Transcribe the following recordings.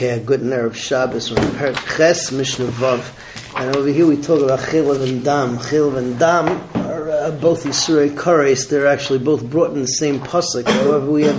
Okay, good nerve Shabbos Mishnah Vav. And over here we talk about Chilav and Dam. Chilav and Dam are uh, both Yisurei Kares. They're actually both brought in the same pasuk. However, we have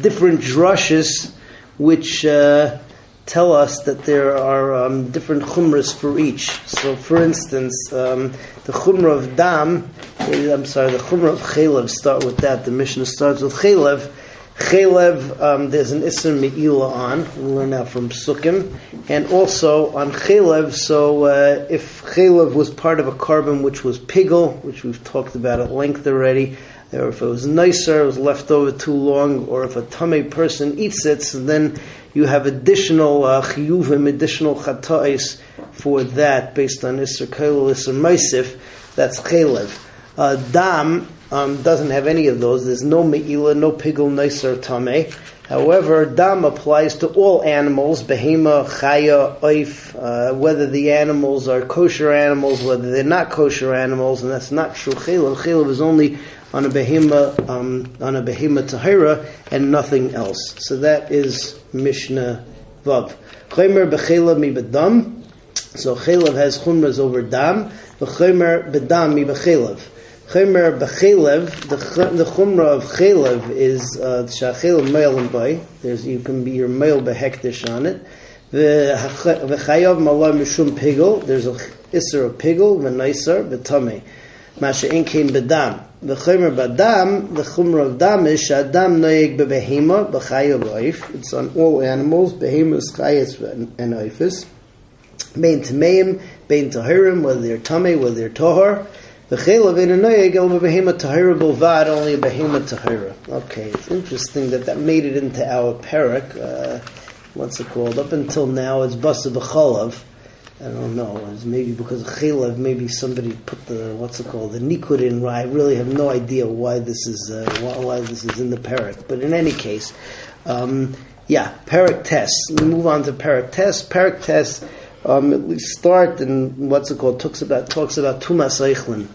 different drushes which uh, tell us that there are um, different chumras for each. So, for instance, um, the chumra of Dam, I'm sorry, the chumra of Chilav, start with that. The Mishnah starts with Chilav. Chelev, um, there's an Isser Me'ila on. We learn that from Sukkim. And also on Chelev, so uh, if Chelev was part of a korban which was pigel, which we've talked about at length already, or if it was nicer, it was left over too long, or if a Tame person eats it, so then you have additional uh, chiyuvim, additional chata'is for that based on Isser Chelev, Isser Maisif. That's Chelev. Uh, dam um, doesn't have any of those. There's no me'ila, no pigul, nicer tame. However, dam applies to all animals, behema, chaya, oif, uh, whether the animals are kosher animals, whether they're not kosher animals, and that's not true. Chelav, chelav is only on a behema, um, on a behema tahira, and nothing else. So that is Mishnah Vav. Chaymer bechelav mi bedam. So chelav has chumras over dam. V'chaymer bedam mi bechelav. Chomer b'chelev, the, the chumrah of chelev is uh, shachelev mail and by. There's you can be your mail behektish on it. V'chayav malay mishum pigel. There's a iser of pigel v'naiser v'tamei. Masha inkein bedam. The V'chomer badam, the chumrah of dam is shadam noyeg bebehema b'chayav oif. It's on all animals, behemas, chayas, and oifis. Bein tameim, bein tahirim, whether they're tamei, whether they're tahar. In el behema tahira bilvad, only a behema tahira. Okay, it's interesting that that made it into our parak. Uh, what's it called? Up until now, it's basa b'chalav. I don't know. It's maybe because chelav, maybe somebody put the what's it called the nikud in. I really have no idea why this is uh, why, this is in the parak. But in any case, um, yeah, parak test. We move on to parak test. Parak test um, we start and what's it called talks about talks about tumas eichlin.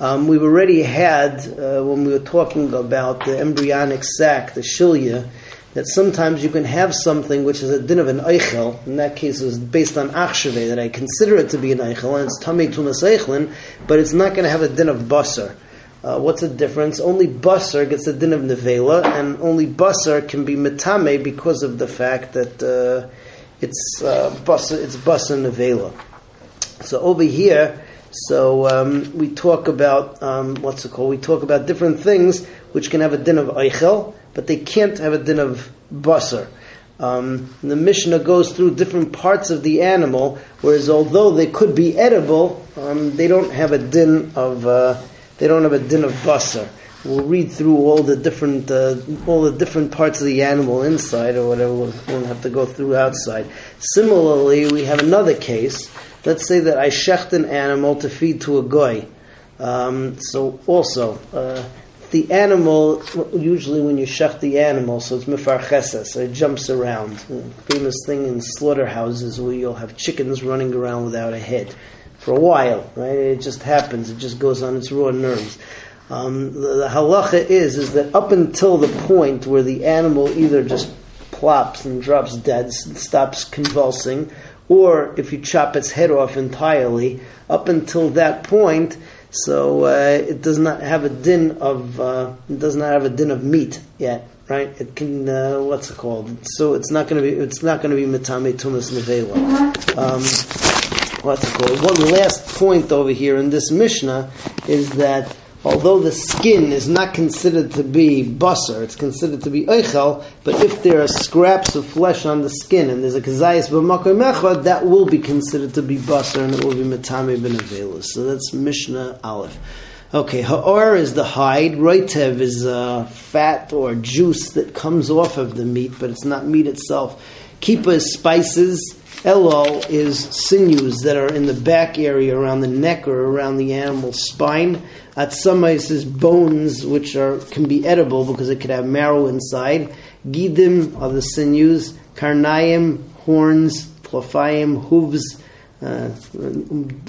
Um, we've already had uh, when we were talking about the embryonic sac, the shilya, that sometimes you can have something which is a din of an eichel. In that case, it was based on achshave that I consider it to be an eichel, and it's tamei tumas eichlin, but it's not going to have a din of basar. Uh, what's the difference? Only basar gets a din of nevela, and only basar can be metame because of the fact that. Uh, it's uh, it's basa nevela. So over here, so um, we talk about um, what's it called? We talk about different things which can have a din of eichel, but they can't have a din of basar. Um, the Mishnah goes through different parts of the animal, whereas although they could be edible, um, they don't have a din of uh, they don't have a din of basar we'll read through all the different uh, all the different parts of the animal inside or whatever. We'll, we'll, have to go through outside. Similarly, we have another case. Let's say that I shecht an animal to feed to a guy. Um, so also. Uh, the animal, usually when you shech the animal, so it's mifar so it jumps around. famous thing in slaughterhouses where you'll have chickens running around without a head for a while, right? It just happens. It just goes on its raw nerves. Um, the, the, halacha is is that up until the point where the animal either just plops and drops dead, and stops convulsing, or if you chop its head off entirely, up until that point, so uh, it does not have a din of uh, it does not have a din of meat yet, right? It can uh, what's it called? So it's not going to be it's not going to be matame tumas nevela. Um, what's it called? One last point over here in this mishnah is that although the skin is not considered to be basar, it's considered to be eichel, but if there are scraps of flesh on the skin and there's a kazayas b'makom echad, that will be considered to be basar and it will be metame ben So that's Mishnah Aleph. Okay, ha'or is the hide, roitev is uh, fat or juice that comes off of the meat, but it's not meat itself. Kipa is spices, elul is sinews that are in the back area around the neck or around the animal's spine. Atzamais is bones, which are can be edible because it could have marrow inside. Gidim are the sinews. Karnayim, horns. Tlafayim, hooves. Uh,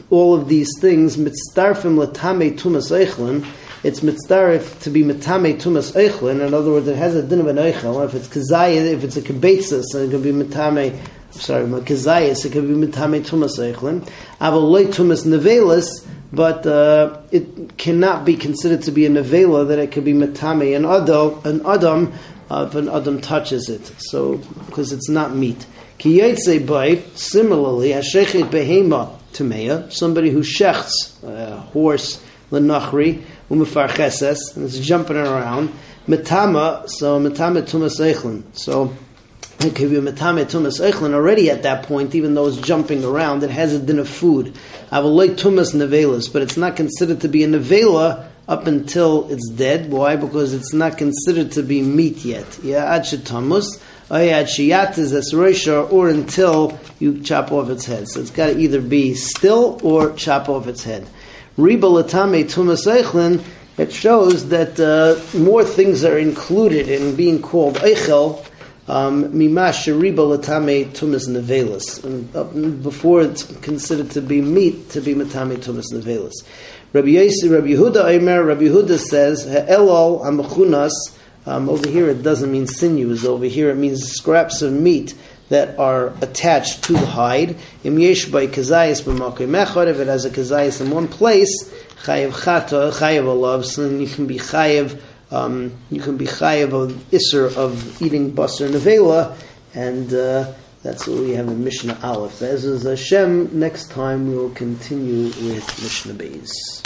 all of these things, mitzdarfim latame tumas eichlin, it's mitzdarif to be mitame tumas eichlin. In other words, it has a din of an eichel. If it's kazayah, if it's a kebetzis, then it can be mitame. Sorry, kazayas, it can be mitame tumas eichlin. Avaloi tumas nevelis, but uh, it cannot be considered to be a nevela that it could be mitame an adam, an adam uh, if an adam touches it. So because it's not meat. Ki bay, similarly, hashechet behema tameya, somebody who shechts a horse lenachri umefarcheses and it's jumping around. Metama, so metama tumas eichlin. So it could be metame tumas eichlin already at that point, even though it's jumping around. It has a din of food. Avaloi tumas nevelas, but it's not considered to be a nevela up until it's dead. Why? Because it's not considered to be meat yet. Yeah, ad shetamus or until you chop off its head. So it's got to either be still or chop off its head. Tumas it shows that uh, more things are included in being called eichel, um, mimash riba latame tumas nevelis. Before it's considered to be meat, to be matame tumas nevelis. Rabbi Yossi, Rabbi Yehuda Aimer, Rabbi Yehuda says, Elol amachunas, um, over here it doesn't mean sinews. Over here it means scraps of meat that are attached to the hide. Im yesh by kazayis b'makom If it has a kazayis in one place, chayev chata, chayev alav. So then you can be chayev. Um, you can be chayev of iser of eating basar nevela, and uh, that's what we have in Mishnah Aleph. As is Hashem, next time we will continue with Mishnah Beis.